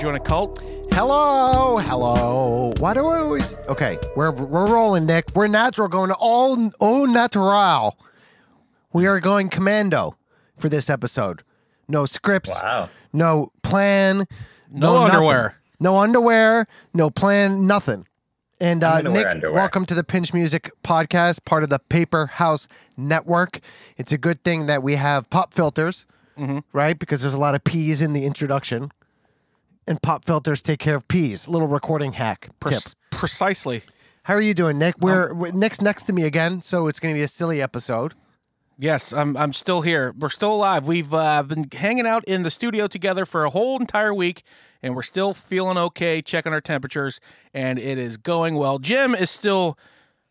join a cult? Hello, hello. Why do I always? Okay, we're we're rolling, Nick. We're natural, going to all au natural. We are going commando for this episode. No scripts. Wow. No plan. No nothing. underwear. No underwear. No plan. Nothing. And uh, Nick, underwear. welcome to the Pinch Music Podcast, part of the Paper House Network. It's a good thing that we have pop filters, Mm-hmm. right? Because there's a lot of P's in the introduction, and pop filters take care of peas. Little recording hack Pre- tip. Precisely. How are you doing, Nick? We're, we're Nick's next to me again, so it's going to be a silly episode. Yes, I'm. I'm still here. We're still alive. We've uh, been hanging out in the studio together for a whole entire week, and we're still feeling okay. Checking our temperatures, and it is going well. Jim is still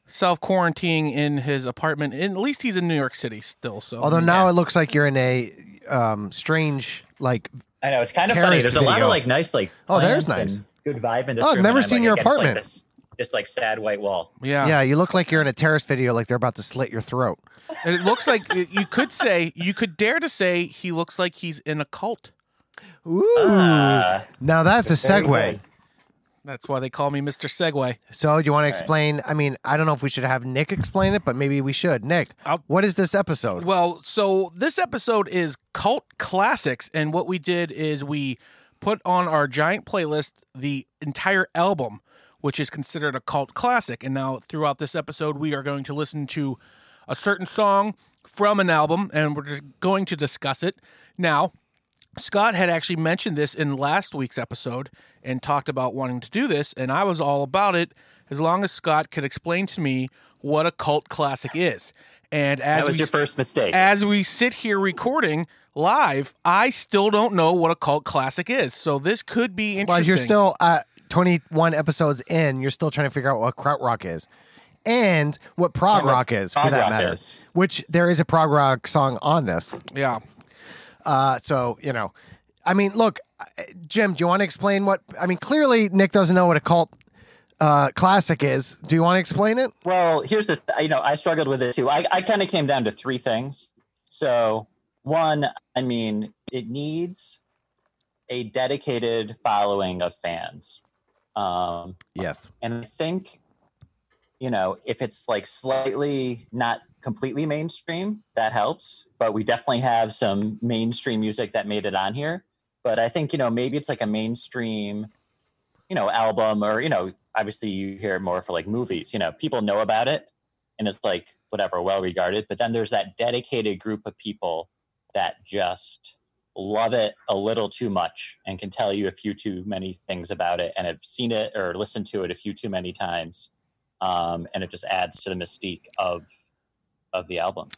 self quarantining in his apartment. And at least he's in New York City still. So Although now it looks like you're in a um, strange, like I know it's kind of funny. Terrorist There's a lot of like nice like Oh, there's nice. good vibe in this Oh, I've never and I'm, seen like, your against, like, apartment. this, this like sad white wall. yeah, yeah, you look like you're in a terrorist video, like they're about to slit your throat. And it looks like you could say you could dare to say he looks like he's in a cult. Ooh, Uh, now that's a very segue. Good. That's why they call me Mr. Segway. So, do you want to explain? I mean, I don't know if we should have Nick explain it, but maybe we should. Nick, I'll- what is this episode? Well, so this episode is cult classics, and what we did is we put on our giant playlist the entire album, which is considered a cult classic. And now, throughout this episode, we are going to listen to a certain song from an album, and we're just going to discuss it. Now, Scott had actually mentioned this in last week's episode and talked about wanting to do this, and I was all about it as long as Scott could explain to me what a cult classic is. And as That was we your first mistake. as we sit here recording live, I still don't know what a cult classic is. So this could be Well, interesting. you're still uh, 21 episodes in. You're still trying to figure out what krautrock is, and what prog Yeah, rock is, for that rock matter. is. Which there is a prog rock song on this. yeah. Uh, so you know, I mean, look, uh, Jim, do you want to explain what? I mean, clearly Nick doesn't know what a cult uh, classic is. Do you want to explain it? Well, here's the th- you know I struggled with it too. I, I kind of came down to three things. So one, I mean, it needs a dedicated following of fans, um, Yes. and I think you know if it's like slightly not completely mainstream, that helps. But we definitely have some mainstream music that made it on here. But I think you know maybe it's like a mainstream you know album or you know obviously you hear more for like movies you know people know about it and it's like whatever well regarded but then there's that dedicated group of people that just love it a little too much and can tell you a few too many things about it and have seen it or listened to it a few too many times um, and it just adds to the mystique of of the album.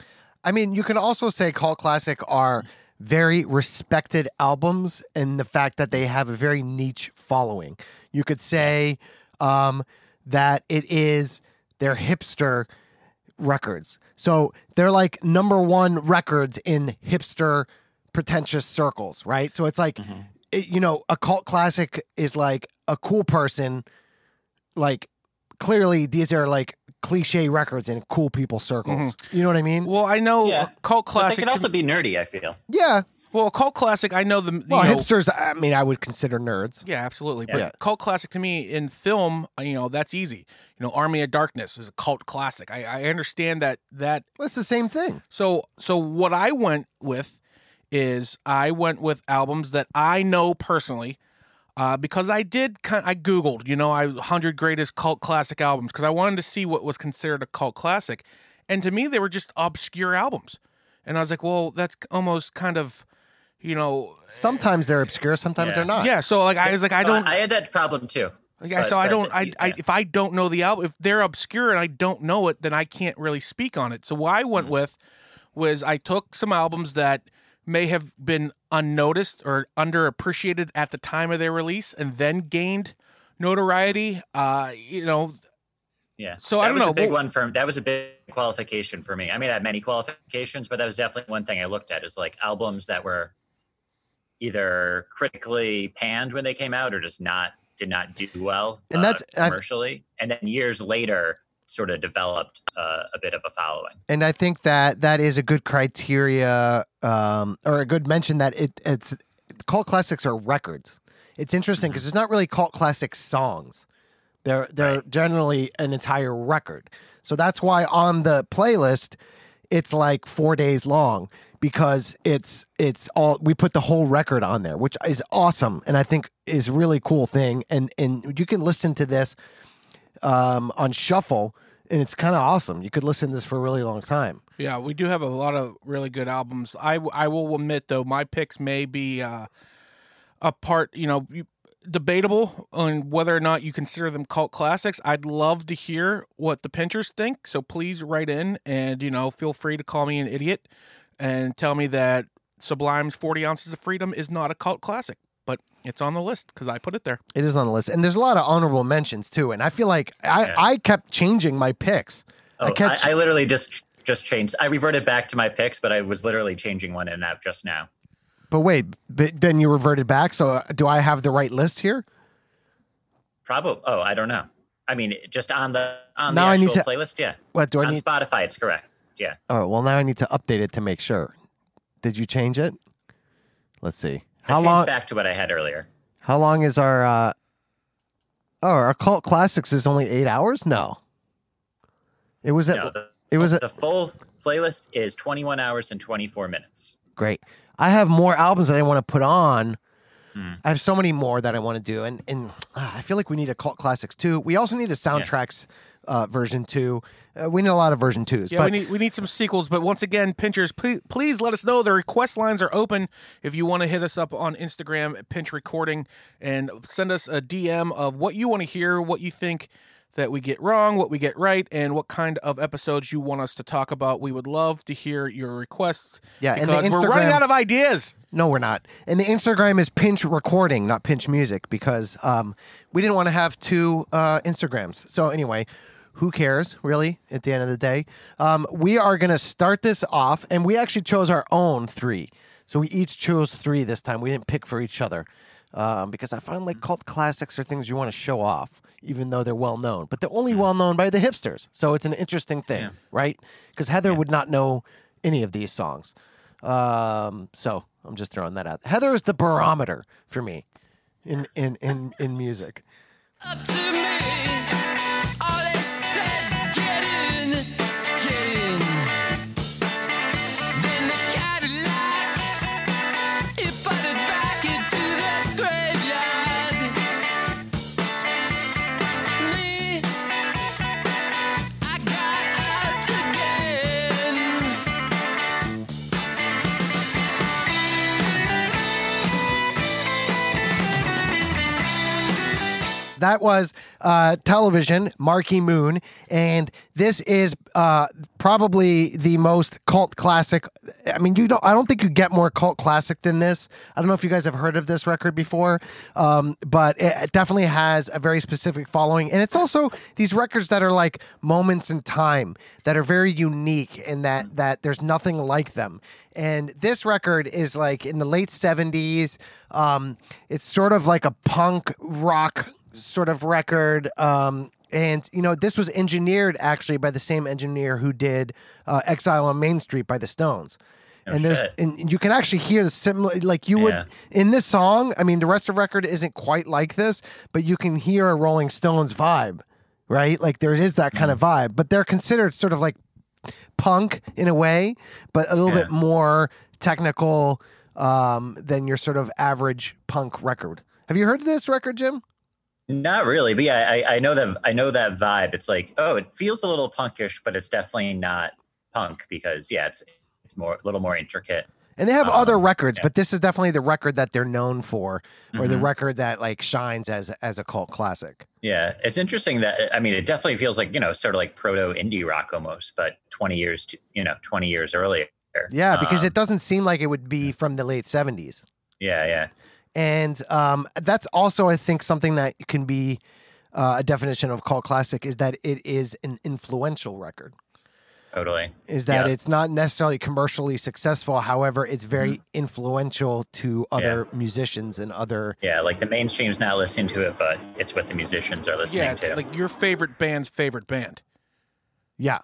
I mean, you can also say cult classic are very respected albums and the fact that they have a very niche following. You could say um, that it is their hipster records. So they're like number one records in hipster pretentious circles, right? So it's like, it- you know, a cult classic is like a cool person, like clearly these are like cliche records in cool people circles. Mm-hmm. You know what I mean? Well, I know Yeah. a cult but they classic. can also be nerdy i feel Yeah. well, cult classic. I know the. You Well, know, hipsters, I mean, I would consider nerds. Yeah, absolutely. But Yeah. cult classic to me in film, you know, that's easy. You know, Army of Darkness is a cult classic. I, I understand that that Well, it's the same thing. So so what I went with is I went with albums that I know personally. Uh, because I did kind I googled, you know, I 100 greatest cult classic albums because I wanted to see what was considered a cult classic. And to me they were just obscure albums. And I was like, well, that's almost kind of, you know, Sometimes they're obscure, sometimes Yeah. they're not. yeah, so like I was like I don't i had that problem too yeah, But- so I don't. I, the- I if I don't know the album, if they're obscure and I don't know it, then I can't really speak on it. So what I Mm. went with was I took some albums that may have been unnoticed or underappreciated at the time of their release, and then gained notoriety. Uh, you know, Yeah. So that I don't was know. A big Well- one for that was a big qualification for me. I mean, I had many qualifications, but that was definitely one thing I looked at is like albums that were either critically panned when they came out or just not did not do well And uh, that's- I've- commercially, and then years later sort of developed uh, a bit of a following. And I think that that is a good criteria um, or a good mention that it, it's cult classics are records. it's interesting because it's not really cult classic songs. They're they're generally an entire record. So that's why on the playlist it's like 4 days long because it's it's all we put the whole record on there, which is awesome and I think is a really cool thing and and you can listen to this um on shuffle and it's kind of awesome. You could listen to this for a really long time. Yeah, we do have a lot of really good albums. I, I will admit though, my picks may be uh, a part, you know, debatable on whether or not you consider them cult classics. I'd love to hear what the pinchers think. So please write in and, you know, feel free to call me an idiot and tell me that Sublime's 40 Ounces of Freedom is not a cult classic. But it's on the list because I put it there. It is on the list, and there's a lot of honorable mentions too. And I feel like I, Yeah. I kept changing my picks. Oh, I I, kept I, literally just just changed. I reverted back to my picks, but I was literally changing one in that just now. But wait, but then you reverted back. So uh, do I have the right list here? Probably. Oh, I don't know. I mean, just on the on Now I the need actual to- playlist. Yeah, What do I on need? Spotify, it's correct. Yeah. Oh, well, now I need to update it to make sure. Did you change it? Let's see. How long? back to what I had earlier. How long is our? uh Oh, our cult classics is only eight hours. No, it was at. No, the, it was at, the full playlist is 21 hours and 24 minutes. great. I have more albums that I want to put on. Hmm. I have so many more that I want to do, and and uh, I feel like we need a cult classics too. We also need a soundtracks uh, version two. Uh, we need a lot of version twos. Yeah, but we need we need some sequels. But once again, pinchers, please, please let us know. The request lines are open. If you want to hit us up on Instagram at Pinch Recording and send us a DM of what you want to hear, what you think that we get wrong, what we get right, and what kind of episodes you want us to talk about. We would love to hear your requests. Yeah, and the because we're running out of ideas. No, we're not. And the Instagram is Pinch Recording, not Pinch Music, because um, we didn't want to have two uh, Instagrams. So anyway, who cares, really? At the end of the day, um, we are going to start this off, and we actually chose our own three. So we each chose three this time. We didn't pick for each other. Um, because I find like cult classics are things you want to show off, even though they're well known, but they're only well known by the hipsters. So it's an interesting thing, Yeah. right? Because Heather would not know any of these songs. Um, so I'm just throwing that out. Heather is the barometer for me in in in in music. That was uh, television, Marquee Moon, and this is uh, probably the most cult classic. I mean, you don't. I don't think you get more cult classic than this. I don't know if you guys have heard of this record before, um, but it it definitely has a very specific following, and it's also these records that are like moments in time that are very unique in that that there's nothing like them. And this record is like in the late '70s. Um, it's sort of like a punk rock sort of record. Um, and you know, this was engineered actually by the same engineer who did uh, "Exile on Main Street" by the Stones. No and there's shit. and you can actually hear the similar like you would in this song. I mean, the rest of the record isn't quite like this, but you can hear a Rolling Stones vibe, right? Like there is that kind of Mm. vibe, but they're considered sort of like punk in a way, but a little Yeah. bit more technical um, than your sort of average punk record. Have you heard of this record, Jim? Not really, but yeah, I, I know that I know that vibe. It's like, oh, it feels a little punkish, but it's definitely not punk because yeah, it's it's more a little more intricate. And they have other Um, records, yeah. but this is definitely the record that they're known for, or the Mhm. record that like shines as as a cult classic. Yeah, it's interesting that I mean, it definitely feels like you know, sort of like proto indie rock almost, but twenty years, to, you know, twenty years earlier. Yeah, because Um, it doesn't seem like it would be from the late seventies. Yeah, yeah, And um, that's also, I think, something that can be uh, a definition of cult classic is that it is an influential record. totally. Is that Yeah. it's not necessarily commercially successful, however, it's very Mm-hmm. influential to other musicians and other. Yeah, like the mainstream's not listening to it, but it's what the musicians are listening Yeah, to. like your favorite band's favorite band. Yeah.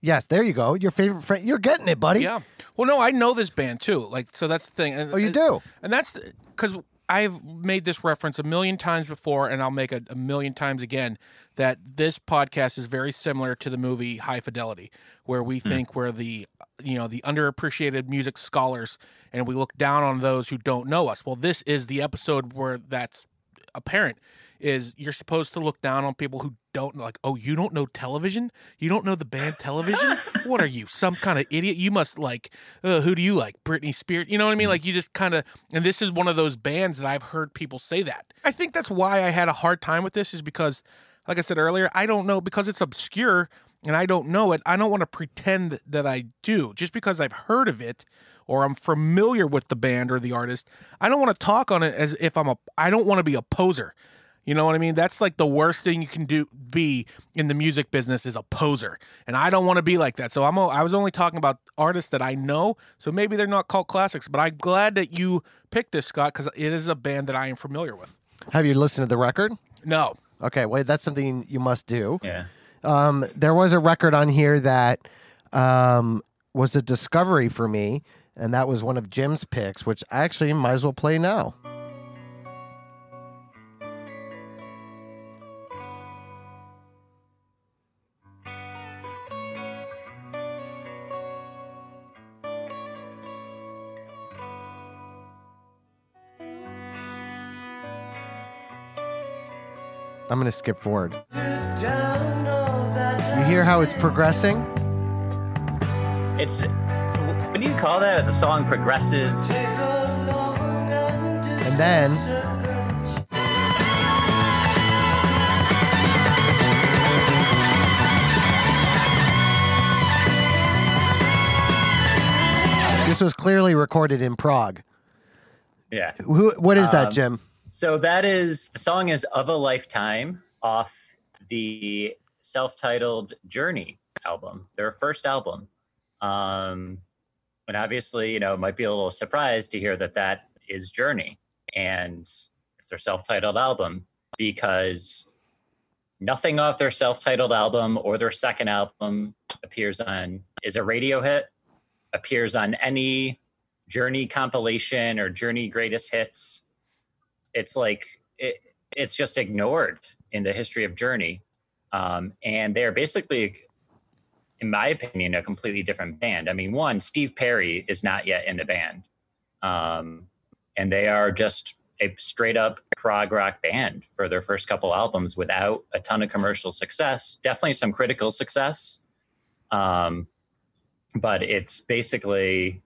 Yes, there you go. Your favorite friend. You're getting it, buddy. Yeah. Well, no, I know this band too. Like, so that's the thing. And, Oh, you and- do? And that's because I've made this reference a million times before, and I'll make it a million times again. That this podcast is very similar to the movie High Fidelity, where we hmm. think we're the you know the underappreciated music scholars, and we look down on those who don't know us. Well, this is the episode where that's apparent. Is you're supposed to look down on people who don't like. Oh, you don't know television? You don't know the band Television? what are you, some kind of idiot? You must like. Uh, who do you like? Britney Spears? You know what I mean? Like you just kind of. And this is one of those bands that I've heard people say that. I think that's why I had a hard time with this. Is because, like I said earlier, I don't know because it's obscure and I don't know it. I don't want to pretend that I do just because I've heard of it or I'm familiar with the band or the artist. I don't want to talk on it as if I'm a. I don't want to be a poser. You know what I mean? That's like the worst thing you can do be in the music business is a poser. And I don't want to be like that. So I'm o- I was only talking about artists that I know. So maybe they're not cult classics, but I'm glad that you picked this Scott cuz it is a band that I am familiar with. Have you listened to the record? No. Okay, well that's something you must do. Yeah. Um, there was a record on here that um, was a discovery for me, and that was one of Jim's picks, which I actually might as well play now. I'm going to skip forward. You hear how it's progressing? It's what do you call that? The song progresses. And then This was clearly recorded in Prague. Yeah. Who what is that, Um, Jim? So that is the song is of a lifetime off the self-titled Journey album, their first album. Um, and obviously, you know, might be a little surprised to hear that that is Journey and it's their self-titled album because nothing off their self-titled album or their second album appears on is a radio hit, appears on any Journey compilation or Journey greatest hits it's like it, it's just ignored in the history of journey. Um, and they're basically in my opinion a completely different band. I mean one steve perry is not yet in the band. Um, and they are just a straight up prog rock band for their first couple albums without a ton of commercial success definitely some critical success. Um, but it's basically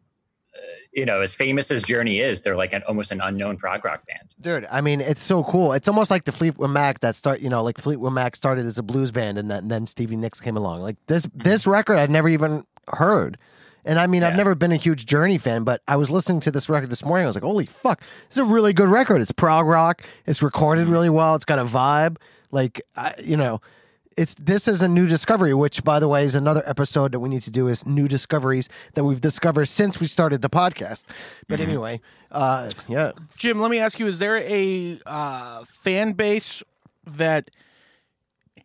you know as famous as journey is they're like an almost an unknown prog rock band Dude, I mean, it's so cool. It's almost like the Fleetwood Mac that start, you know, like Fleetwood Mac started as a blues band, and then, and then Stevie Nicks came along. Like this, hmm. this record I'd never even heard. And I mean, I've never been a huge Journey fan, but I was listening to this record this morning. I was like, "Holy fuck, this is a really good record. It's prog rock. It's recorded hmm. really well. It's got a vibe. Like, I, you know, it's this is a new discovery. Which, by the way, is another episode that we need to do is new discoveries that we've discovered since we started the podcast. But anyway, uh, yeah, Jim, let me ask you: Is there a uh, fan base that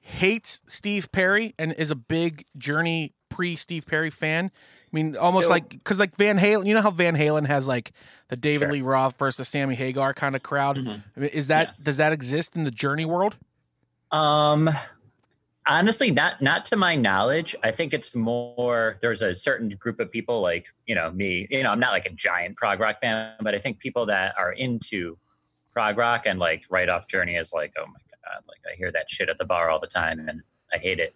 hates Steve Perry and is a big Journey pre Steve Perry fan? I mean, almost So- like because like Van Halen, you know how Van Halen has like the David Sure. Lee Roth versus Sammy Hagar kind of crowd. Mhm. I mean, is that does that exist in the Journey world? Um, honestly, not not to my knowledge. I think it's more. There's a certain group of people like you know me. You know, I'm not like a giant prog rock fan, but I think people that are into prog rock and like right off Journey is like, oh my god, like I hear that shit at the bar all the time and I hate it.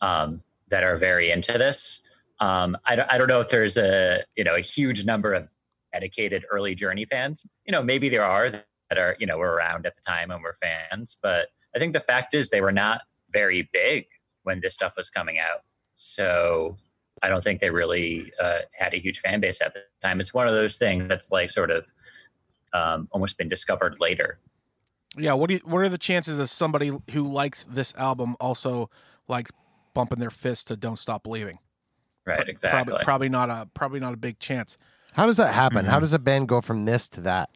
Um, that are very into this. Um, I don't, I don't know if there's a you know a huge number of dedicated early Journey fans. You know, maybe there are that are you know were around at the time and were fans, but I think the fact is they were not very big when this stuff was coming out. So I don't think they really uh, had a huge fan base at the time. It's one of those things that's like sort of um, almost been discovered later. Yeah. What do you, what are the chances of somebody who likes this album also likes bumping their fist to "Don't Stop Believing"? Right, exactly. Probably, probably not a probably not a big chance. How does that happen? Mm-hmm. How does a band go from this to that?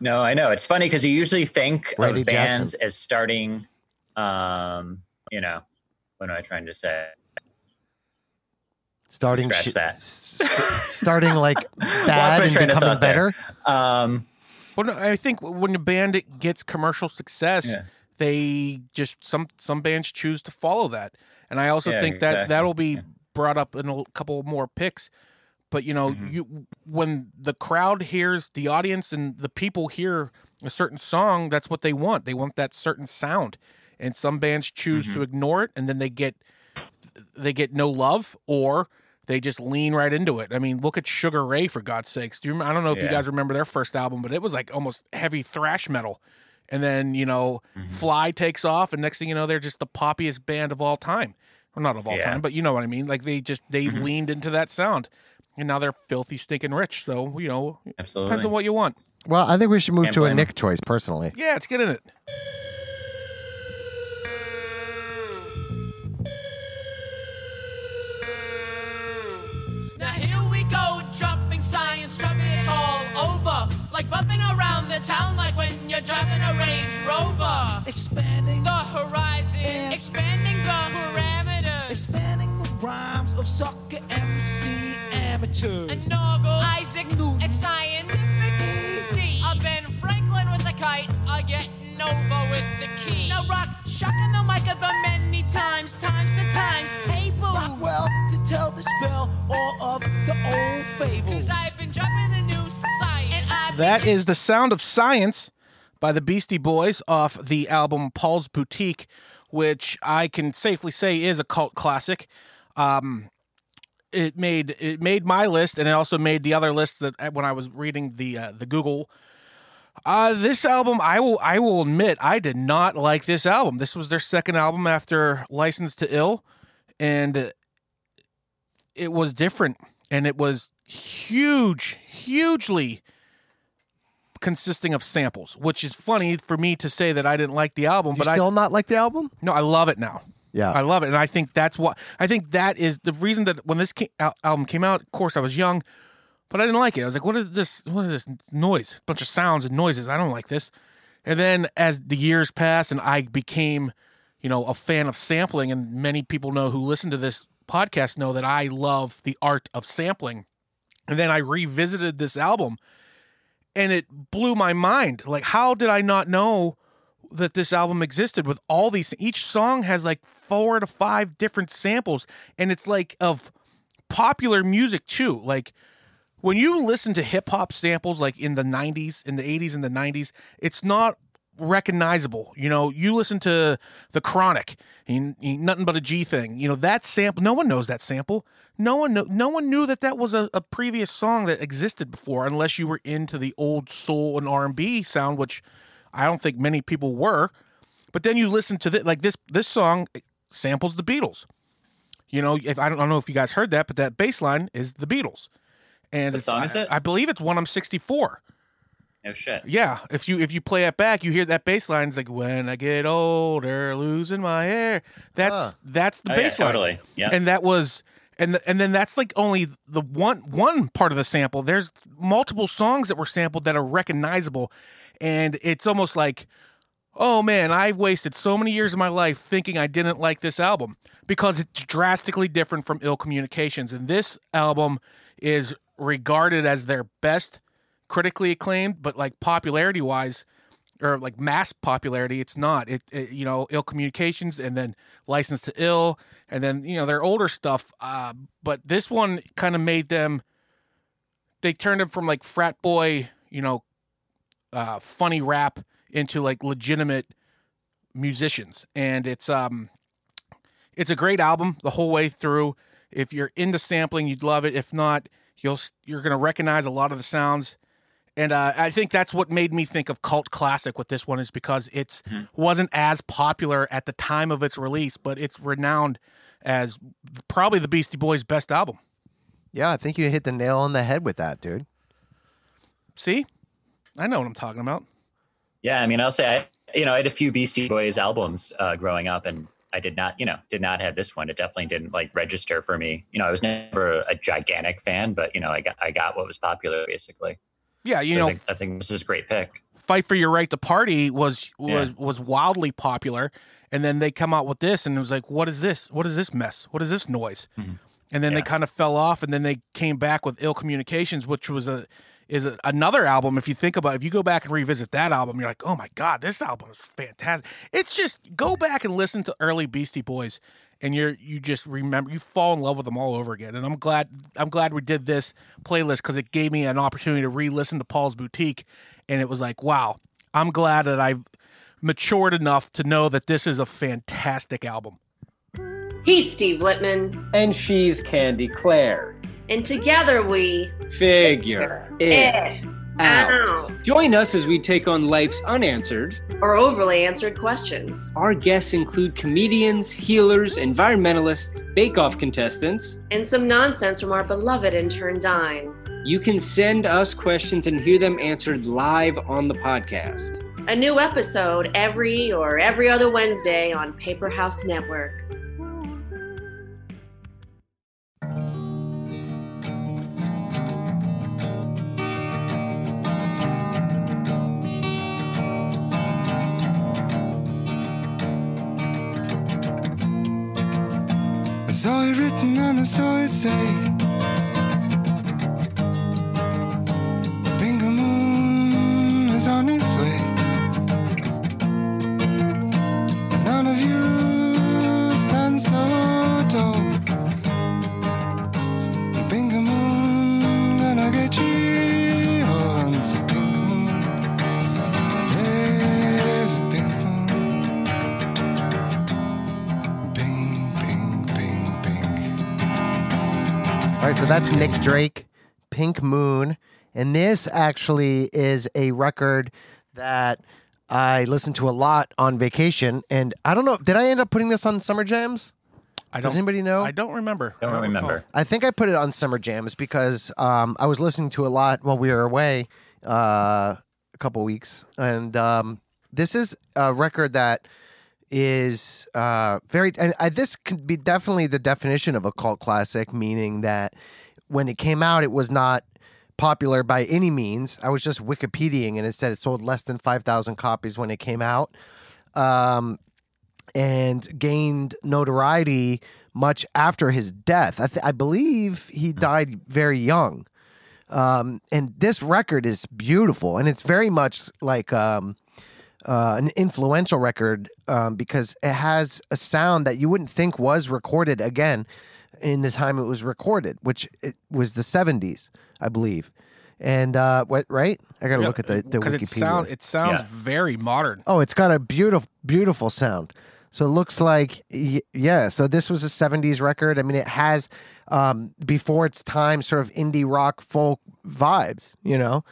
No, I know. It's funny because you usually think Randy of bands Jackson. as starting, um, you know, what am I trying to say? Starting Scratch shit- that. s- s- starting like bad my and train becoming thought there. better. Um, Well, no, I think when a band gets commercial success, Yeah. they just some some bands choose to follow that, and I also Yeah, think that exactly. that'll be Yeah. brought up in a couple more picks. But you know, Mhm. you when the crowd hears the audience and the people hear a certain song, that's what they want. They want that certain sound, and some bands choose Mm-hmm. to ignore it, and then they get they get no love or they just lean right into it. I mean, look at Sugar Ray for God's sakes. Do you? Remember, I don't know if you guys remember their first album, but it was like almost heavy thrash metal. And then you know, Mm-hmm. Fly takes off, and next thing you know, they're just the poppiest band of all time. Well, not of all Yeah. time, but you know what I mean. Like they just they Mhm. leaned into that sound, and now they're filthy, stinking rich. So you know, Absolutely. depends on what you want. Well, I think we should move Can't to a blame 'em. Nick choice personally. Yeah, let's get in it. Bumping around the town like when you're driving a Range Rover. expanding The horizon, Yeah. expanding the parameters. expanding the rhymes of soccer MC amateurs. And Noggle, Isaac, Newton. and scientific easy. A Ben Franklin with the kite, a getting over with the key. Now rock, shocking the mic of the many times, times the times table. Rockwell to tell the spell all of the old That is the sound of science by the Beastie Boys off the album Paul's Boutique, which I can safely say is a cult classic. Um, it made it made my list, and it also made the other list that uh, when I was reading the uh, the Google. Uh, this album, I will I will admit, I did not like this album. This was their second album after License to Ill, and it was different, and it was huge, hugely consisting of samples, which is funny for me to say that I didn't like the album, You but still I not like the album? no, I love it now. Yeah. I love it, and I think that's what I think that is the reason that when this ca- al- album came out. Of course, I was young, but I didn't like it. I was like, "What is this? What is this noise? A bunch of sounds and noises. I don't like this." And then as the years passed, and I became, you know, a fan of sampling, and many people know who listen to this podcast know that I love the art of sampling. And then I revisited this album, and it blew my mind. Like, how did I not know? that this album existed with all these each song has like four to five different samples and it's like of popular music too like when you listen to hip hop samples like in the 90s in the 80s and the 90s it's not recognizable you know you listen to the chronic and, and nothing but a g thing you know that sample no one knows that sample no one know, no one knew that that was a, a previous song that existed before unless you were into the old soul and r&b sound which I don't think many people were. But then you listen to this, like this this song samples the Beatles. You know, if I don't, I don't know if you guys heard that, but that bass line is the Beatles. And What it's, song I, is it? I believe it's When I'm 64. No shit. Yeah, if you if you play it back, you hear that bass line. It's like when I get older, losing my hair. That's Huh. that's the Oh, yeah, bass line. totally. Yeah. And that was and the, and then that's like only the one one part of the sample. There's multiple songs that were sampled that are recognizable, and it's almost like, oh man, I've wasted so many years of my life thinking I didn't like this album because it's drastically different from Ill Communications, and this album is regarded as their best critically acclaimed, but like popularity wise, or like mass popularity, it's not. It, it you know, ill communications, and then license to ill, and then you know their older stuff. Uh, but this one kind of made them. They turned them from like frat boy, you know, uh, funny rap into like legitimate musicians, and it's um, it's a great album the whole way through. If you're into sampling, you'd love it. If not, you'll you're gonna recognize a lot of the sounds. And uh, I think that's what made me think of cult classic with this one is because it's wasn't as popular at the time of its release, but it's renowned as probably the Beastie Boys' best album. Yeah, I think you hit the nail on the head with that, dude. See, I know what I'm talking about. Yeah, I mean, I'll say, I, you know, I had a few Beastie Boys albums uh, growing up, and I did not, you know, did not have this one. It definitely didn't like register for me. You know, I was never a gigantic fan, but you know, I got I got what was popular basically. Yeah, you So know, I, think, I think this is a great pick. "Fight for Your Right to Party" was was Yeah. was wildly popular, and then they come out with this, and it was like, "What is this? What is this mess? What is this noise?" Mhm. And then they kind of fell off, and then they came back with "Ill Communications," which was a is a- another album. If you think about, if you go back and revisit that album, you're like, oh my god, this album is fantastic. It's just go back and listen to early Beastie Boys, and you're you just remember you fall in love with them all over again. And I'm glad I'm glad we did this playlist because it gave me an opportunity to re-listen to Paul's Boutique, and it was like, wow, I'm glad that I've matured enough to know that this is a fantastic album. He's Steve Littman, And she's Candy Claire. and together we Figure it out. out Join us as we take on life's unanswered. or overly answered questions Our guests include comedians, healers, environmentalists, bake-off contestants. and some nonsense from our beloved intern Dine. You can send us questions and hear them answered live on the podcast. A new episode every or every other Wednesday on Paper House Network. Saw it written and I saw it say that's Nick Drake, Pink Moon, and this actually is a record that I listened to a lot on vacation. And I don't know, did I end up putting this on Summer Jams? I Does don't, anybody know? I don't remember. Don't I remember. recall. I think I put it on Summer Jams because um, I was listening to a lot while we were away uh, a couple weeks, and um, this is a record that is uh, very. And I, this could be definitely the definition of a cult classic, meaning that when it came out, it was not popular by any means. I was just Wikipediaing, and it said it sold less than five thousand copies when it came out. Um, and gained notoriety much after his death. I, th- I believe he died very young. Um, and this record is beautiful, and it's very much like um, uh, an influential record um, because it has a sound that you wouldn't think was recorded again in the time it was recorded, which it was the '70s, I believe. And uh, what? Right? I got to look at the, the because Wikipedia. it sound it sounds Yeah. very modern. Oh, it's got a beautiful, beautiful sound. So it looks like, yeah. So this was a '70s record. I mean, it has um, before its time, sort of indie rock folk vibes. You know,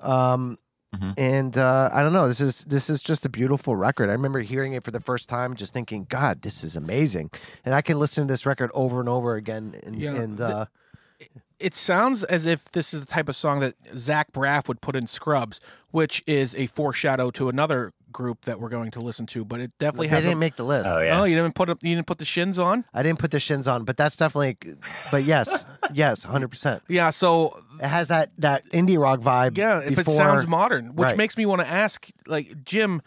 um, Mhm. and uh, I don't know. This is this is just a beautiful record. I remember hearing it for the first time, just thinking, God, this is amazing. And I can listen to this record over and over again. And, Yeah, and the- uh, It sounds as if this is the type of song that Zach Braff would put in Scrubs, which is a foreshadow to another group that we're going to listen to. But it definitely they has. didn't a, make the list. Oh yeah. Oh, you didn't put up, you didn't put the shins on. I didn't put the shins on, but that's definitely. But yes, yes, hundred percent. Yeah, so It has that that indie rock vibe. yeah, if it sounds modern, which Right. makes me want to ask, like Jim,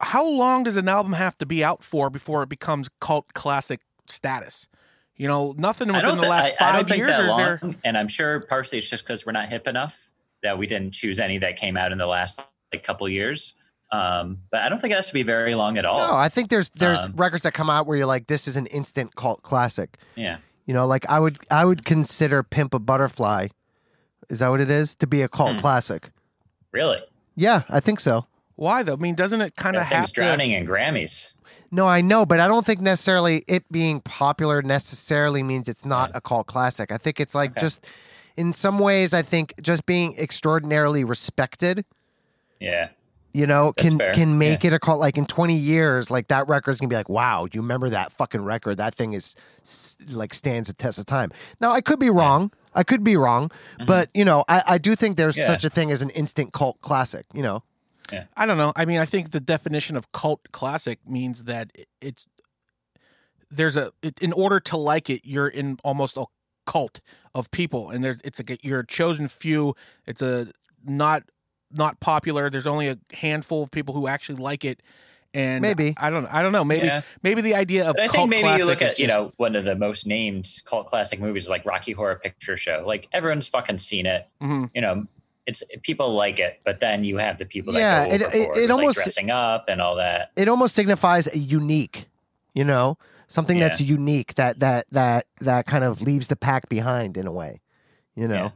how long does an album have to be out for before it becomes cult classic status? You know, nothing within don't, the thi- last I, I don't five think years. that Or long, there? and I'm sure partially it's just because we're not hip enough that we didn't choose any that came out in the last like a couple years. Um, but I don't think it has to be very long at all. No, I think there's there's Um, records that come out where you're like, this is an instant cult classic. yeah, You know, like I would I would consider Pimp a Butterfly. Is that what it is? To be a cult Hmm. classic. really. Yeah, I think so. Why though? I mean, doesn't it kind of That thing's have to? drowning in Grammys. No, I know, but I don't think necessarily it being popular necessarily means it's not a cult classic. I think it's like Okay. just in some ways I think just being extraordinarily respected Yeah, you know, That's can fair. can make it a cult. Like in twenty years, like that record's gonna be like, wow, do you remember that fucking record? That thing is like stands the test of time. Now I could be wrong. I could be wrong, but you know, I, I do think there's Mm-hmm. Yeah. such a thing as an instant cult classic. You know, I don't know. I mean, I think the definition of cult classic means that it's there's a it, in order to like it, you're in almost a cult of people, and there's it's a you're a chosen few. It's a not not popular. There's only a handful of people who actually like it, And Maybe. I don't I don't know. Maybe Yeah. maybe the idea of But I think maybe you look classic is at you know one of the most named cult classic movies like Rocky Horror Picture Show. Like everyone's fucking seen it. Mhm. You know, it's people like it, but then you have the people that Yeah, go it- it- overboard it almost- like dressing up and all that. it almost signifies a unique, you know, something Yeah. that's unique that that that that kind of leaves the pack behind in a way, you know.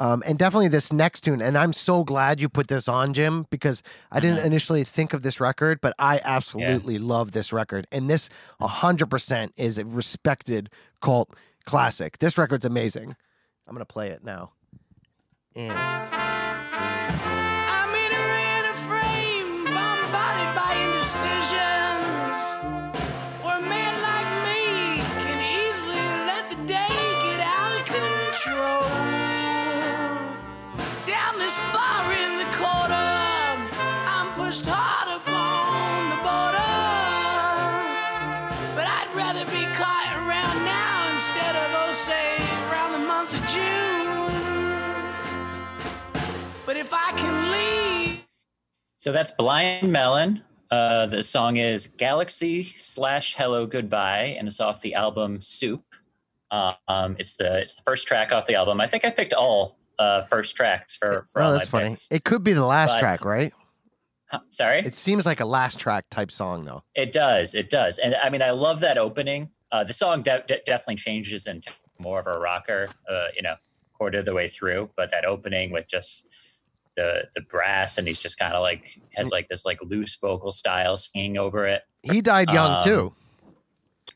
Um, and definitely this next tune, and I'm so glad you put this on, Jim, because I didn't Mhm. initially think of this record, but I absolutely love this record, and this 100% is a respected cult classic. This record's amazing. I'm gonna play it now. And pushed hard upon the border. But I'd rather be caught around now instead of, oh, say, around the month of June. But if I can leave. So that's Blind Melon. Uh, the song is Galaxie slash Hello Goodbye, and it's off the album Soup. Uh, um, it's the it's the first track off the album. I think I picked all uh, first tracks for, for all oh, my that's funny. picks. It could be the last But- track, right? Huh, Sorry, It seems like a last track type song, though. It does. It does. And I mean, I love that opening. Uh, the song de- de- definitely changes into more of a rocker, uh, you know, quarter of the way through. But that opening with just the the brass and he's just kind of like has like this like loose vocal style singing over it. He died young Um, too.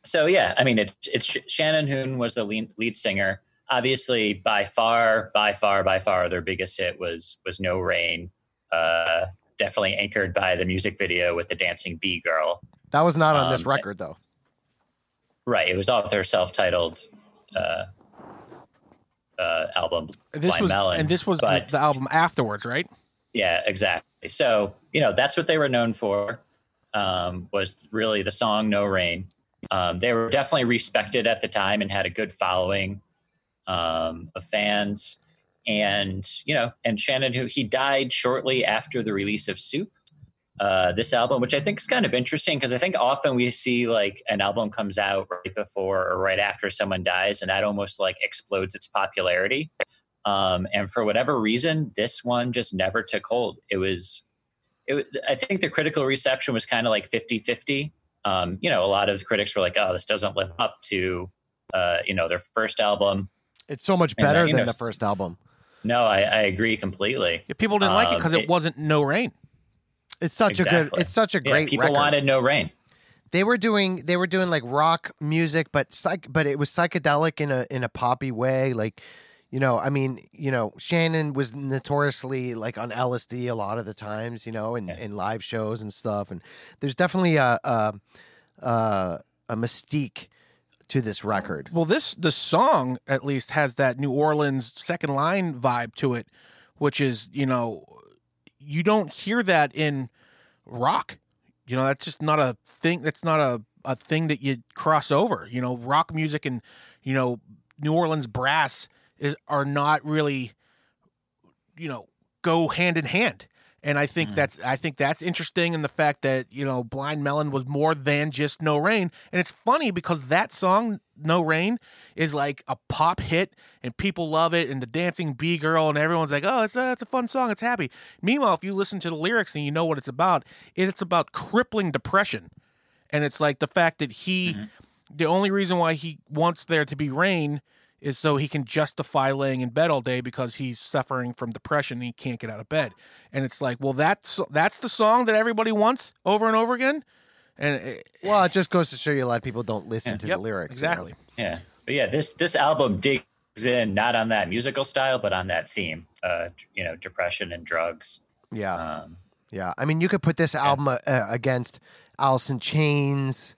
So yeah, I mean, it, it's Shannon Hoon was the lead, lead singer. Obviously, by far, by far, by far, their biggest hit was was No Rain. Uh, definitely anchored by the music video with the dancing bee girl. That was not on this um, record, though. Right. It was off their self-titled uh, uh, album. this was Melon, and this was the, the album afterwards, right? Yeah, exactly. So you know that's what they were known for. Um, was really the song "No Rain." Um, they were definitely respected at the time and had a good following um, of fans. And you know, and Shannon, Hoon he died shortly after the release of Soup, uh, this album, which I think is kind of interesting because I think often we see like an album comes out right before or right after someone dies, and that almost like explodes its popularity. Um, and for whatever reason, this one just never took hold. It was, it I think the critical reception was kind of like 50 50. Um, you know, a lot of critics were like, oh, this doesn't live up to, uh, you know, their first album. It's so much then, better you than know, the first album. No, I, I agree completely. Yeah, people didn't like it Um, because it, it- wasn't no rain. It's such a good. It's such a Yeah, great people record. wanted no rain. they were doing. They were doing like rock music, but psych. But it was psychedelic in a in a poppy way. Like, you know, I mean, you know, Shannon was notoriously like on LSD a lot of the times. You know, in, Yeah. in live shows and stuff. And there's definitely a a, a, a mystique to this record. Well, this the song at least has that New Orleans second line vibe to it, which is you know you don't hear that in rock. You know that's just not a thing. That's not a a thing that you cross over. You know, rock music and you know New Orleans brass is are not really you know go hand in hand. And I think Mm. that's I think that's interesting in the fact that you know Blind Melon was more than just No Rain, and it's funny because that song No Rain is like a pop hit and people love it, and the dancing bee girl and everyone's like, oh, it's a it's a fun song, it's happy. Meanwhile, if you listen to the lyrics and you know what it's about, it's about crippling depression, and it's like the fact that he, the only reason why he wants there to be rain is so he can justify laying in bed all day because he's suffering from depression and he can't get out of bed. And it's like, well, that's that's the song that everybody wants over and over again. And it, Well, it just goes to show you a lot of people don't listen Yeah. to yep, the lyrics. you know? exactly. Yeah. But yeah, this this album digs in not on that musical style, but on that theme. Uh, you know, depression and drugs. Yeah. Um, Yeah, I mean, you could put this album uh, uh, against Alice in Chains,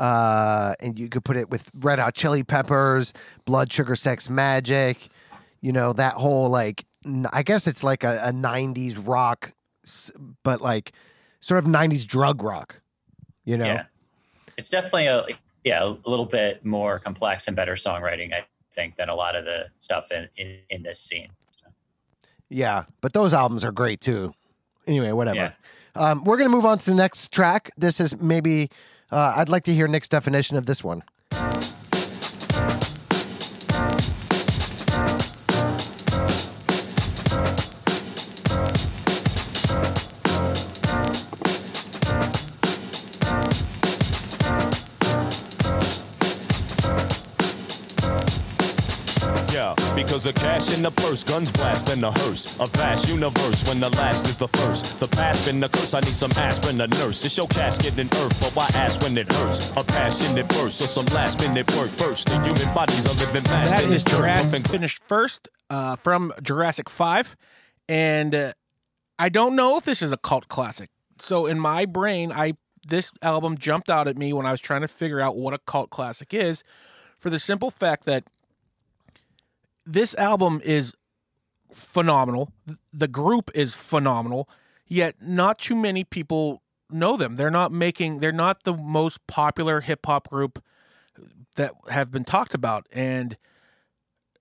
uh, and you could put it with Red Hot Chili Peppers, Blood Sugar Sex Magik. You know that whole like, I guess it's like a, a '90s rock, but like sort of '90s drug rock. You know, Yeah, it's definitely a yeah a little bit more complex and better songwriting, I think, than a lot of the stuff in in, in this scene. yeah. But those albums are great too. Anyway, whatever. Yeah. Um, we're going to move on to the next track. This is maybe, uh, I'd like to hear Nick's definition of this one. Cash in the purse, guns blast in the hearse. A vast universe when the last is the first. The past been the curse, I need some aspirin, a nurse. It's your casket in earth, but why ask when it hurts? A passionate verse or some last minute work first. The human body's a living mass. That in is this Jurassic finished first uh, from Jurassic Five, and uh, I don't know if this is a cult classic. So in my brain, I this album jumped out at me when I was trying to figure out what a cult classic is, for the simple fact that this album is phenomenal. The group is phenomenal, yet not too many people know them. They're not making. They're not the most popular hip hop group that have been talked about, and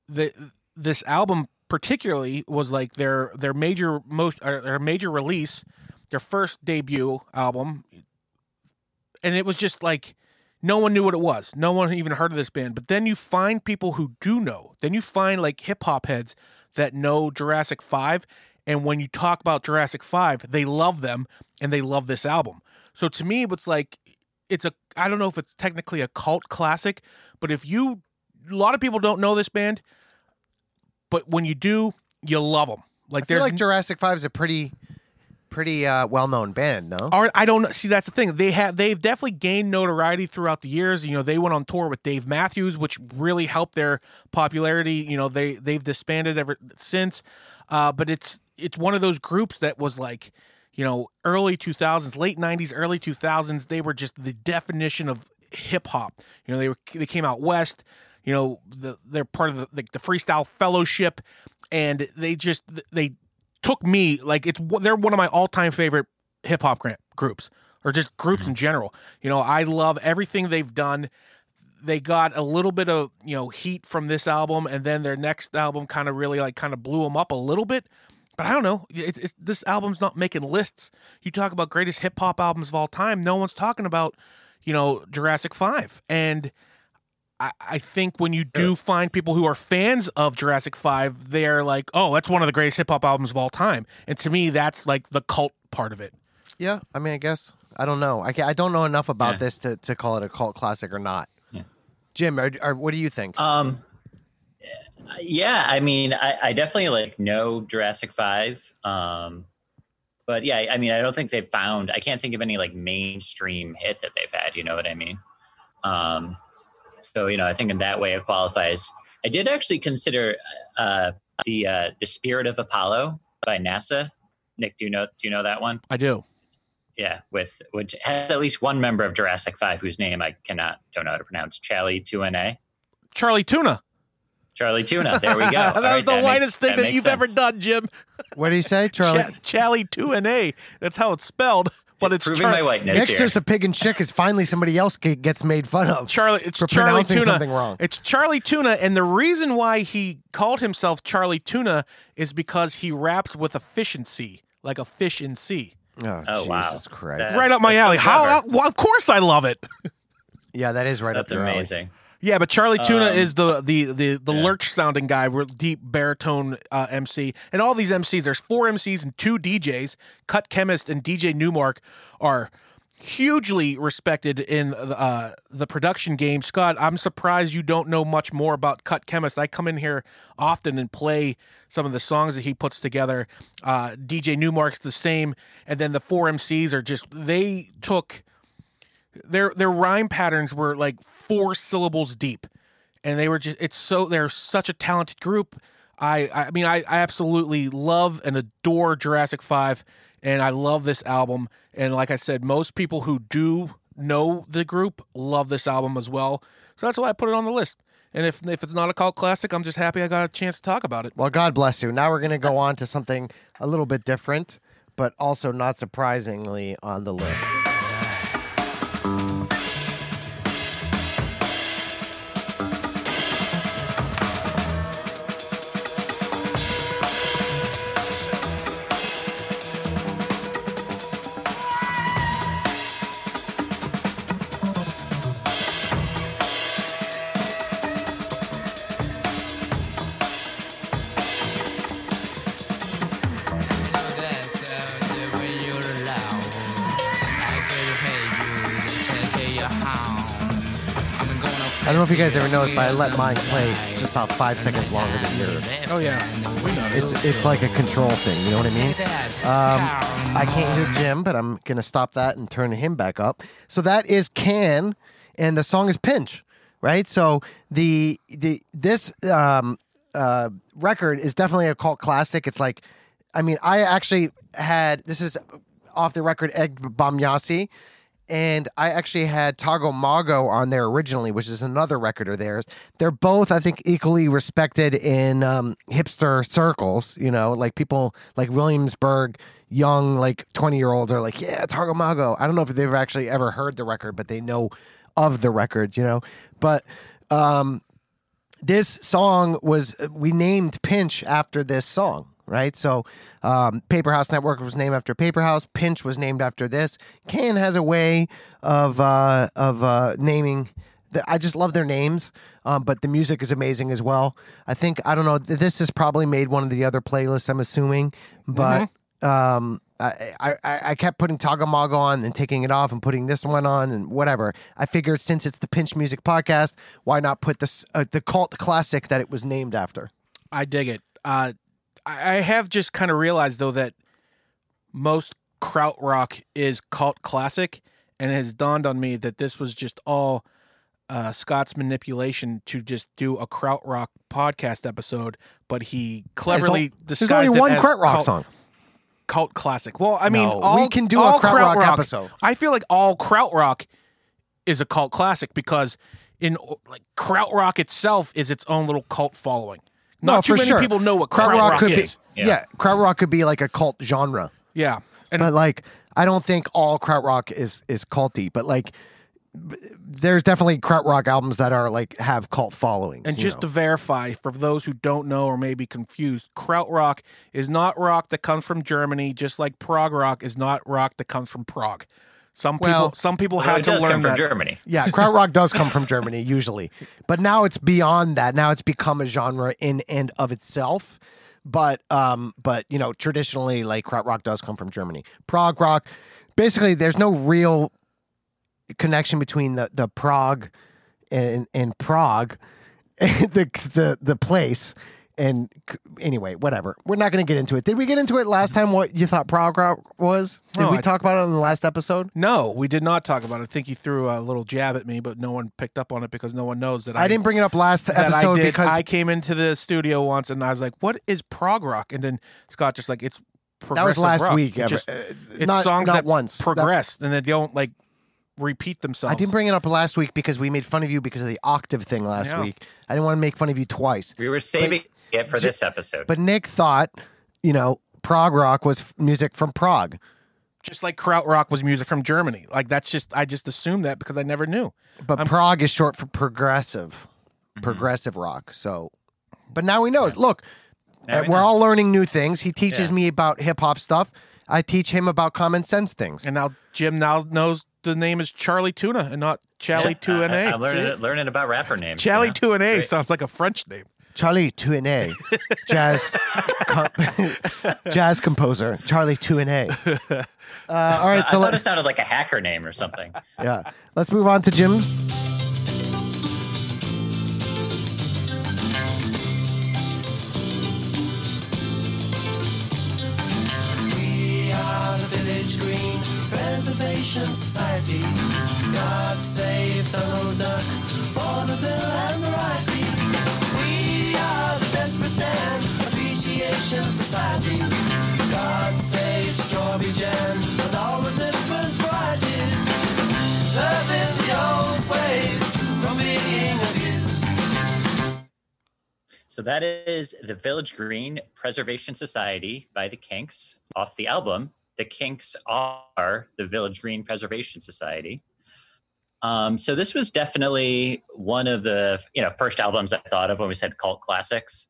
the this album particularly was like their their major most their major release, their first debut album, and it was just like no one knew what it was. No one even heard of this band. But then you find people who do know. Then you find like hip hop heads that know Jurassic 5 and when you talk about Jurassic 5, they love them and they love this album. So to me it's like it's a I don't know if it's technically a cult classic, but if you a lot of people don't know this band, but when you do, you love them. Like I feel there's like Jurassic Five is a pretty, pretty uh, well-known band. No, Or I don't see. That's the thing. They have they've definitely gained notoriety throughout the years. You know, they went on tour with Dave Matthews, which really helped their popularity. You know, they they've disbanded ever since. Uh, but it's it's one of those groups that was like, you know, early two thousands, late nineties, early two thousands. They were just the definition of hip hop. You know, they were they came out west. You know, the, they're part of the like the freestyle fellowship, and they just they took me like it's they're one of my all time favorite hip hop groups or just groups mm-hmm. in general. You know, I love everything they've done. They got a little bit of you know heat from this album, and then their next album kind of really like kind of blew them up a little bit. But I don't know. It's, it's, this album's not making lists. You talk about greatest hip hop albums of all time. No one's talking about you know Jurassic Five, and I, I think when you do find people who are fans of Jurassic Five, they're like, "Oh, that's one of the greatest hip hop albums of all time." And to me, that's like the cult part of it. yeah. I mean, I guess I don't know. I, I don't know enough about Yeah. this to, to call it a cult classic or not. Yeah. Jim, are, are, what do you think? Um, yeah, I mean, I, I definitely like know Jurassic Five. Um, but yeah, I mean, I don't think they've found. I can't think of any like mainstream hit that they've had. You know what I mean? Um, so you know, I think in that way it qualifies. I did actually consider uh, the uh, the Spirit of Apollo by NASA. Nick, do you know do you know that one? I do. Yeah, with which has at least one member of Jurassic Five whose name I cannot don't know how to pronounce. Charlie Tuane. Charlie Tuna. Charlie Tuna. There we go. that was right, the makes- whitest thing that, makes you've ever done, Jim. what do you say, Charlie? Ch- Charlie two and A. That's how it's spelled. But it's Proving Char- my whiteness Nick's here. just a pig and chick is finally somebody else ge- gets made fun of. Charlie. It's for Charlie pronouncing Tuna. something wrong. It's Charlie Tuna, and the reason why he called himself Charlie Tuna is because he raps with efficiency, like a fish in sea. Oh, Oh, wow. Jesus Christ! That- right up my alley. How? clever. Well, of course I love it. yeah, that is right That's up your alley. Yeah, but Charlie Tuna Um, is the the the the yeah. lurch sounding guy, real deep baritone uh, MC, and all these MCs. There's four MCs and two DJs. Cut Chemist and DJ Nu-Mark are hugely respected in uh, the production game. Scott, I'm surprised you don't know much more about Cut Chemist. I come in here often and play some of the songs that he puts together. Uh, DJ Nu-Mark's the same, and then the four MCs are just they took their their rhyme patterns were like four syllables deep. And they were just it's so they're such a talented group. I i mean i, I absolutely love and adore jurassic 5 and i love this album. And like i said most people who do know the group love this album as well. So that's why i put it on the list. And if if it's not a cult classic i'm just happy i got a chance to talk about it. Well, God bless you. Now we're going to go on to something a little bit different, but also not surprisingly on the list. If you guys ever noticed, but I let mine play just about five seconds longer than yours. Oh yeah, we know. It's it's like a control thing. You know what I mean? Um, I can't hear Jim, but I'm gonna stop that and turn him back up. So that is Can, and the song is Pinch, right? So the the this um, uh, record is definitely a cult classic. It's like, I mean, I actually had this is off the record Ege Bamyasi. And I actually had Tago Mago on there originally, which is another record of theirs. They're both, I think, equally respected in um, hipster circles. You know, like people like Williamsburg, young, like 20 year olds are like, yeah, Tago Mago. I don't know if they've actually ever heard the record, but they know of the record, you know? But um, this song was we named Pinch after this song, right? So um, Paper House Network was named after Paper House. Pinch was named after this. Can has a way of uh, of uh, naming. The, I just love their names, um, but the music is amazing as well. I think I don't know. This has probably made one of the other playlists. I'm assuming, but. Um, I, I, I kept putting Tago Mago on and taking it off and putting this one on and whatever. I figured since it's the Pinch Music podcast, why not put this uh, the cult classic that it was named after? I dig it. Uh, I I have just kind of realized though that most krautrock is cult classic, and it has dawned on me that this was just all uh, Scott's manipulation to just do a krautrock podcast episode, but he cleverly There's disguised only it one krautrock cult, song. cult classic. Well, I mean, No, all, we can do a all krautrock episode. I feel like all krautrock is a cult classic because in like krautrock itself is its own little cult following. Not no, too for many sure. people know what krautrock krautrock could is. be. Yeah. krautrock could be like a cult genre, Yeah, and but like I don't think all krautrock is is culty, but like there's definitely krautrock albums that are like have cult followings. And just know. to verify, for those who don't know or may be confused, krautrock is not rock that comes from Germany, just like prog rock is not rock that comes from Prague. Some people, some people Well, had it to does learn come from that. Germany. Yeah, krautrock does come from Germany usually, but now it's beyond that. Now it's become a genre in and of itself. But um, but you know, traditionally, like krautrock does come from Germany. Prague rock, basically, there's no real connection between the the Prague and and Prague, the the the place. And anyway, whatever. We're not going to get into it. Did we get into it last time? What you thought prog rock was? Did No, we I- talk about it in the last episode? No, we did not talk about it. I think you threw a little jab at me, but no one picked up on it because no one knows that I, I didn't bring it up last that episode I did. because I came into the studio once and I was like, "What is prog rock?" And then Scott just like, "It's That was last rock." week. It ever- just- uh, it's not, songs not that once. That- progress and they don't like repeat themselves. I didn't bring it up last week because we made fun of you because of the octave thing last Yeah. week. I didn't want to make fun of you twice. We were saving it for this episode. But Nick thought, you know, prog rock was f- music from Prague. just like krautrock was music from Germany. Like that's just I just assumed that because I never knew. But Prague is short for progressive, Mm-hmm. progressive rock. So, but now we know. Look, Now uh, we we're know. all learning new things. He teaches Yeah. me about hip hop stuff. I teach him about common sense things. And now Jim now knows the name is Charlie Tuna and not Charlie Two and I- A. I'm learning, learning about rapper names. you Charlie know? Two and A Great. sounds like a French name. Charlie two and A, jazz, com- jazz composer. Charlie two and A. Uh, all right, I so thought let, it sounded like a hacker name or something. yeah, let's move on to Jim's. We are the Village Green Preservation Society. God save Donald Duck, vaudeville and So that is the Village Green Preservation Society by the Kinks off the album. The Kinks are the Village Green Preservation Society. Um, so this was definitely one of the you know first albums I thought of when we said cult classics,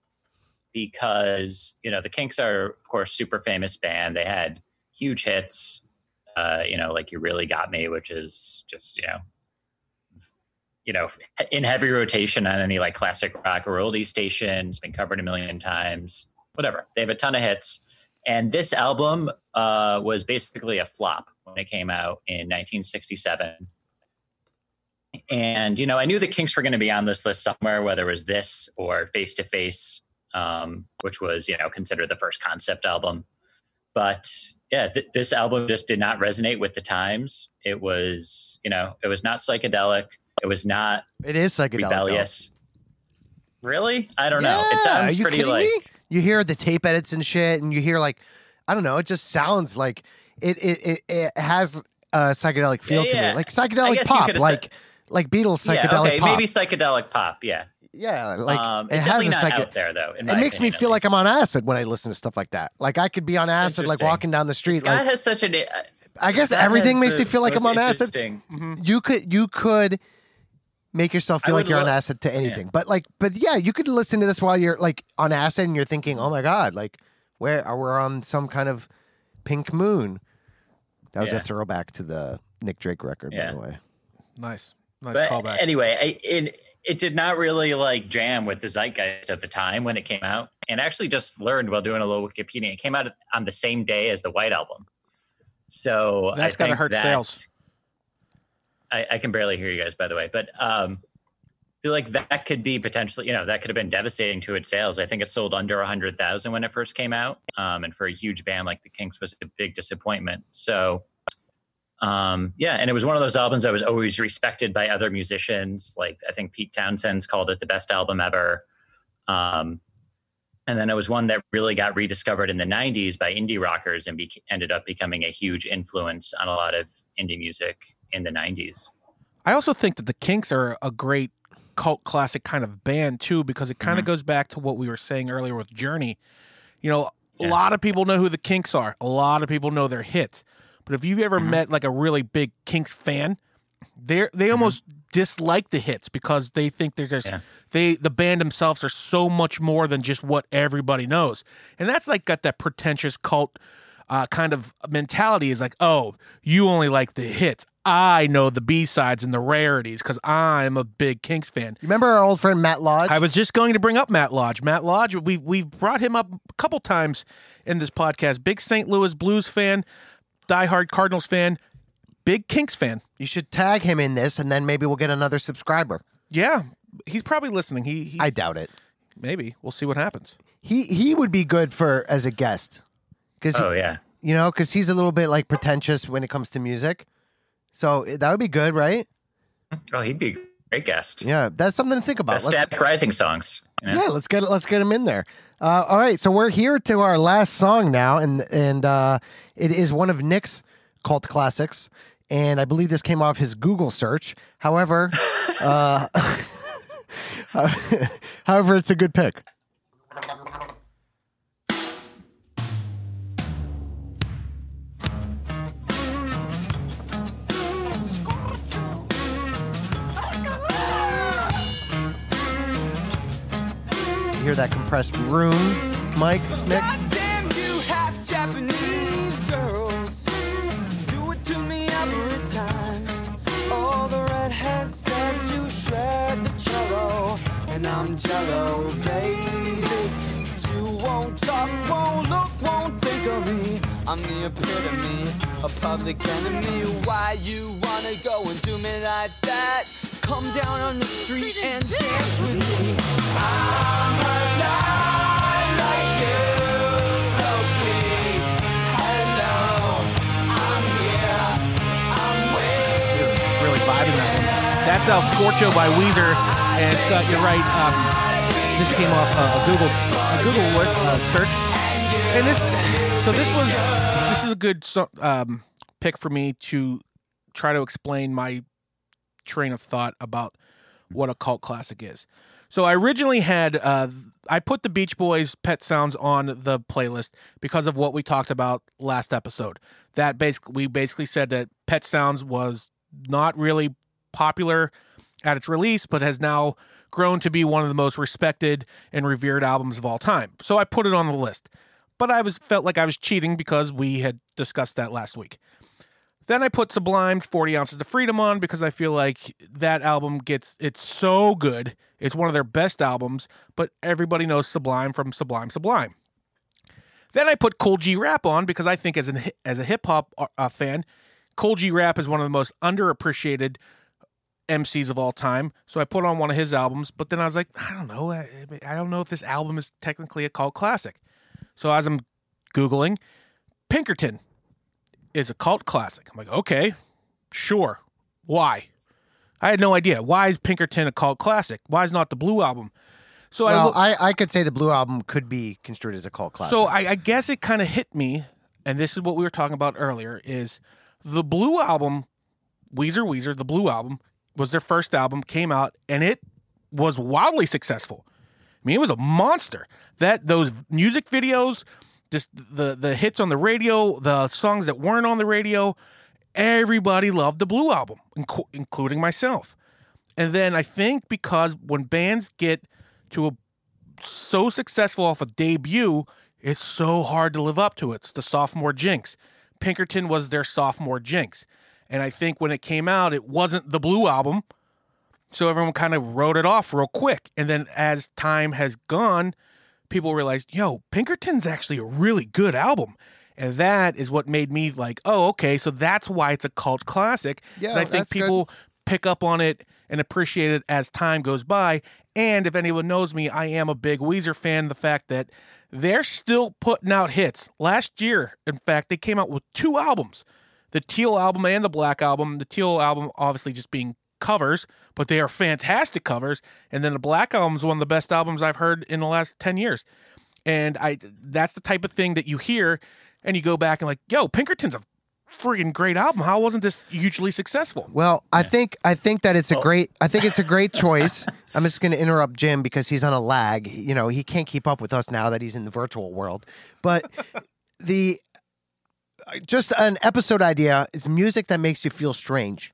because you know the Kinks are of course super famous band. They had huge hits, uh, you know like "You Really Got Me," which is just you know you know, in heavy rotation on any like classic rock or oldie stations, been covered a million times, whatever. They have a ton of hits. And this album uh, was basically a flop when it came out in 1967. and you know, I knew the Kinks were going to be on this list somewhere, whether it was this or Face to Face, um, which was you know considered the first concept album. But yeah, th- this album just did not resonate with the times. It was you know, it was not psychedelic. It was not It is psychedelic. though. rebellious. Really? I don't know. It Yeah, sounds are you pretty like me? You hear the tape edits and shit, and you hear like, I don't know, it just sounds like it. It it, it has a psychedelic feel Yeah, to yeah. me, like psychedelic pop, like said- like Beatles yeah, psychedelic okay, pop. maybe psychedelic pop. Yeah, yeah, like um, it it's has a psych. out there though. It makes me feel like. I'm on acid when I listen to stuff like that. Like I could be on acid, like walking down the street. Scott like has such an. I guess everything makes you feel like I'm on acid. interesting- You could you could make yourself feel like you're on lo- acid to anything. But like but yeah, you could listen to this while you're like on acid and you're thinking, "Oh my god, like where uh, are we on some kind of pink moon?" That was a throwback to the Nick Drake record, by the way. Nice, nice But callback. anyway, I, it it did not really like jam with the zeitgeist of the time when it came out, and actually just learned while doing a little Wikipedia. It came out on the same day as the White Album, so That's I gotta hurt that- sales. I, I can barely hear you guys, by the way, but um, feel like that could be potentially, you know, that could have been devastating to its sales. I think it sold under a hundred thousand when it first came out, um, and for a huge band like the Kinks was a big disappointment. So, um, yeah, and it was one of those albums that was always respected by other musicians. Like I think Pete Townshend's called it the best album ever. Um, and then it was one that really got rediscovered in the 90s by indie rockers and be- ended up becoming a huge influence on a lot of indie music in the 90s. I also think that the Kinks are a great cult classic kind of band too, because it kind of Mhm. goes back to what we were saying earlier with Journey. You know, a lot of people know who the Kinks are. A lot of people know their hits. But if you've ever Mhm. met like a really big Kinks fan, they they Mm-hmm. almost dislike the hits because they think they're just Yeah. they the band themselves are so much more than just what everybody knows. And that's like got that pretentious cult uh, kind of mentality is like, oh, you only like the hits. I know the B sides and the rarities because I'm a big Kinks fan. You remember our old friend Matt Lodge? I was just going to bring up Matt Lodge. Matt Lodge, we we've brought him up a couple times in this podcast. Big St. Louis Blues fan, diehard Cardinals fan, big Kinks fan. you should tag him in this and then maybe we'll get another subscriber. Yeah, he's probably listening. He, he I doubt it. maybe we'll see what happens. He he would be good for as a guest. Cuz Oh, yeah. you know, cuz he's a little bit like pretentious when it comes to music. So that would be good, right? Oh, he'd be a great guest. Yeah, that's something to think about. Let's- Rising songs. you know? Yeah, let's get let's get him in there. Uh, all right, so we're here to our last song now, and and uh, it is one of Nick's cult classics, and I believe this came off his Google search. However, uh, however, it's a good pick. Redheads said you shred the cello. And I'm jello, baby. Two won't talk, won't look, won't think of me. I'm the epitome, public enemy. Why you wanna go and do me like that? Come down on the street and dance with me. I'm That's El Scorcho by Weezer, and Scott, you're right. Um, this came off uh, a Google a Google uh, search, and this so this was this is a good um, pick for me to try to explain my train of thought about what a cult classic is. So I originally had uh, I put the Beach Boys Pet Sounds on the playlist because of what we talked about last episode. That basically we basically said that Pet Sounds was not really popular at its release, but has now grown to be one of the most respected and revered albums of all time. So I put it on the list. But I was felt like I was cheating because we had discussed that last week. Then I put Sublime's 40 Ounces of Freedom on because I feel like that album gets it's so good. It's one of their best albums, but everybody knows Sublime from Sublime Sublime. Then I put Kool G Rap on because I think as an as a hip hop uh, fan, Kool G Rap is one of the most underappreciated MCs of all time. So I put on one of his albums, but then I was like, I don't know. I, I don't know if this album is technically a cult classic. So as I'm Googling, Pinkerton is a cult classic. I'm like, okay, sure. Why? I had no idea. Why is Pinkerton a cult classic? Why is not the Blue album? So I well, look- I, I could say the Blue album could be construed as a cult classic. so I, I guess it kind of hit me, and this is what we were talking about earlier: is the Blue album, Weezer, Weezer, the Blue album was their first album, came out, and it was wildly successful. I mean, it was a monster. That those music videos, just the the hits on the radio, the songs that weren't on the radio, everybody loved the Blue album, inc- including myself. And then I think because when bands get to a so successful off a debut, it's so hard to live up to it. It's the sophomore jinx. Pinkerton was their sophomore jinx. And I think when it came out, it wasn't the Blue album. So everyone kind of wrote it off real quick. And then as time has gone, people realized, yo, Pinkerton's actually a really good album. And that is what made me like, oh, okay, so that's why it's a cult classic. Yeah, I think that's good. people pick up on it and appreciate it as time goes by. And if anyone knows me, I am a big Weezer fan. The fact that they're still putting out hits. Last year, in fact, they came out with two albums the Teal album and the Black album. The Teal album, obviously, just being covers, but they are fantastic covers. And then the Black album is one of the best albums I've heard in the last 10 years. And I that's the type of thing that you hear and you go back and like, yo, Pinkerton's a freaking great album. How wasn't this hugely successful? Well, I think I think that it's a oh. great I think it's a great choice. I'm just going to interrupt Jim because he's on a lag. You know, he can't keep up with us now that he's in the virtual world. But the just an episode idea is music that makes you feel strange.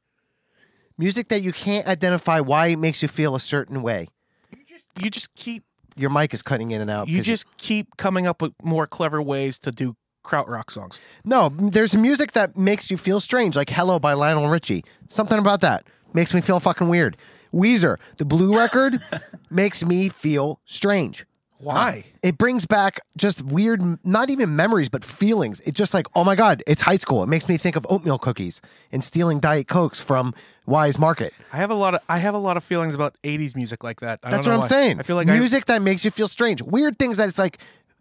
Music that you can't identify why it makes you feel a certain way. You just you just keep Your mic is cutting in and out. You just keep coming up with more clever ways to do krautrock songs. No, there's music that makes you feel strange, like Hello by Lionel Richie. Something about that makes me feel fucking weird. Weezer, the blue record, makes me feel strange. Why? It brings back just weird, not even memories, but feelings. It's just like, oh my God, it's high school. It makes me think of oatmeal cookies and stealing Diet Cokes from Wise Market. I have a lot of I have a lot of feelings about 80s music like that. I That's don't what I'm why. saying. I feel like I- music that makes you feel strange. Weird things that it's like,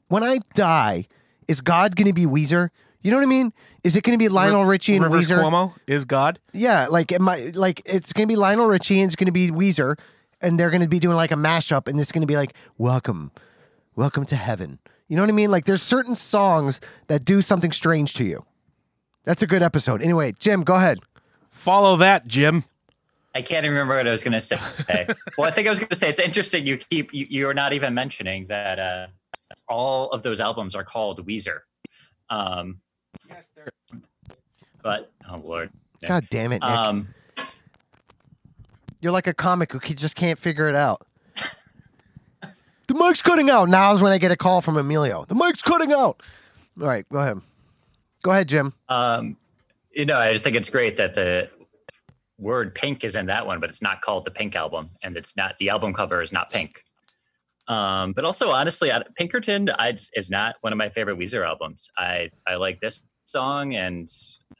when I die, is God going to be Weezer? You know what I mean? Is it going to be Lionel Richie and Rivers Weezer? Cuomo is God. Yeah, like it might, like it's gonna be Lionel Richie and it's gonna be Weezer, and they're gonna be doing like a mashup, and it's gonna be like "Welcome, welcome to heaven." You know what I mean? Like there's certain songs that do something strange to you. That's a good episode. Anyway, Jim, go ahead. Follow that, Jim. I can't even remember what I was going to say. well, I think I was going to say it's interesting. You keep you, you're not even mentioning that uh, all of those albums are called Weezer. Um, but oh lord, God damn it, Nick. um, You're like a comic who just can't figure it out. The mic's cutting out. Now's when I get a call from Emilio. The mic's cutting out. All right, go ahead. Go ahead, Jim. um, you know, I just think it's great that the word pink is in that one, but it's not called the Pink album, and it's not the album cover is not pink. Um, but also, honestly, Pinkerton I, is not one of my favorite Weezer albums. I I like this song and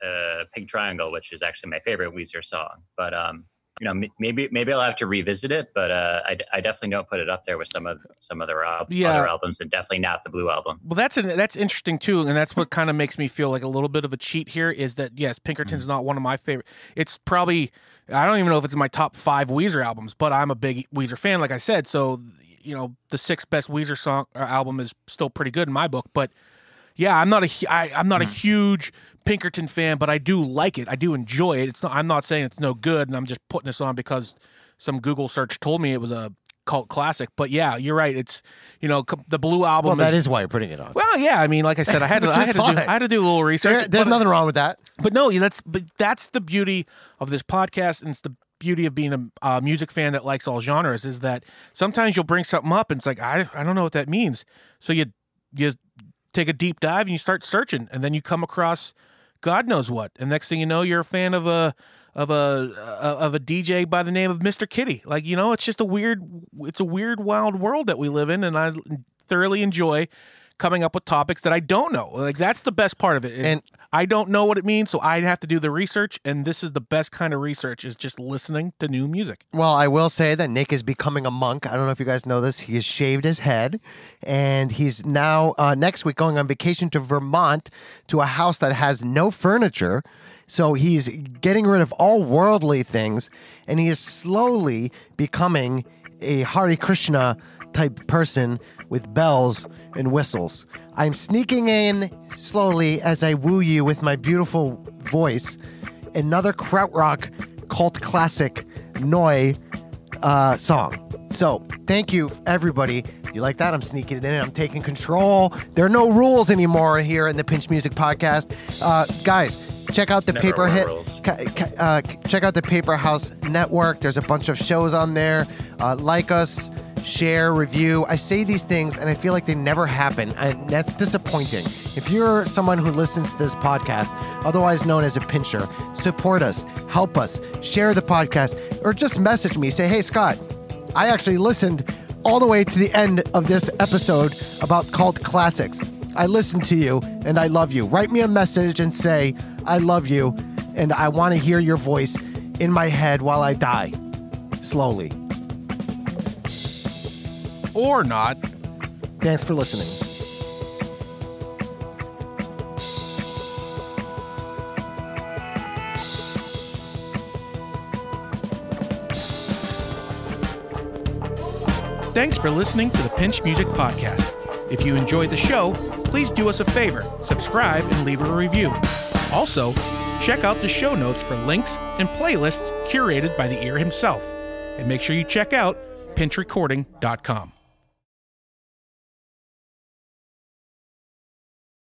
uh, Pink Triangle, which is actually my favorite Weezer song. But um, you know, maybe maybe I'll have to revisit it. But uh, I, I definitely don't put it up there with some of some other al- Yeah. other albums, and definitely not the Blue album. Well, that's an, that's interesting too, and that's what kind of makes me feel like a little bit of a cheat here. Is that yes, Pinkerton's not one of my favorite. It's probably I don't even know if it's in my top five Weezer albums, but I'm a big Weezer fan, like I said. So you know, the sixth best Weezer song or album is still pretty good in my book. But yeah, I'm not a I, I'm not a hmm. huge Pinkerton fan, but I do like it. I do enjoy it. It's not, I'm not saying it's no good, and I'm just putting this on because some Google search told me it was a cult classic. But yeah, you're right. It's you know the Blue album. Well, that is is why you're putting it on. well, yeah. I mean, like I said, I had to, I had to, do. I had to do a little research. There- there's but, nothing wrong with that. but no, that's but that's the beauty of this podcast, and it's the beauty of being a, a music fan that likes all genres. Is that sometimes you'll bring something up, and it's like I I don't know what that means. So you you take a deep dive and you start searching, and then you come across God knows what, and next thing you know, you're a fan of a of a uh, of a DJ by the name of Mr. Kitty. Like you know, it's just a weird, it's a weird, wild world that we live in, and I thoroughly enjoy coming up with topics that I don't know. Like that's the best part of it. And- I don't know what it means, so I'd have to do the research. And this is the best kind of research is just listening to new music. Well, I will say that Nick is becoming a monk. I don't know if you guys know this. He has shaved his head, and he's now uh, next week going on vacation to Vermont to a house that has no furniture. So he's getting rid of all worldly things, and he is slowly becoming a Hare Krishna type person with bells and whistles. I'm sneaking in slowly as I woo you with my beautiful voice. Another krautrock cult classic, Neu! uh, song. So thank you, everybody. You like that? I'm sneaking it in. I'm taking control. There are no rules anymore here in the Pinch Music Podcast. Uh, guys, check out the Never Paper Hit. ca- Uh, check out the Paper House Network. There's a bunch of shows on there. Uh, like us, share, review. I say these things and I feel like they never happen, and that's disappointing. If you're someone who listens to this podcast, otherwise known as a pincher, support us, help us, share the podcast, or just message me. Say, hey, Scott, I actually listened all the way to the end of this episode about cult classics. I listen to you and I love you. Write me a message and say, I love you and I want to hear your voice in my head while I die. Slowly. Or not. Thanks for listening. Thanks for listening to the Pinch Music Podcast. If you enjoyed the show, please do us a favor subscribe and leave a review. Also, check out the show notes for links and playlists curated by the ear himself. And make sure you check out pinchrecording.com.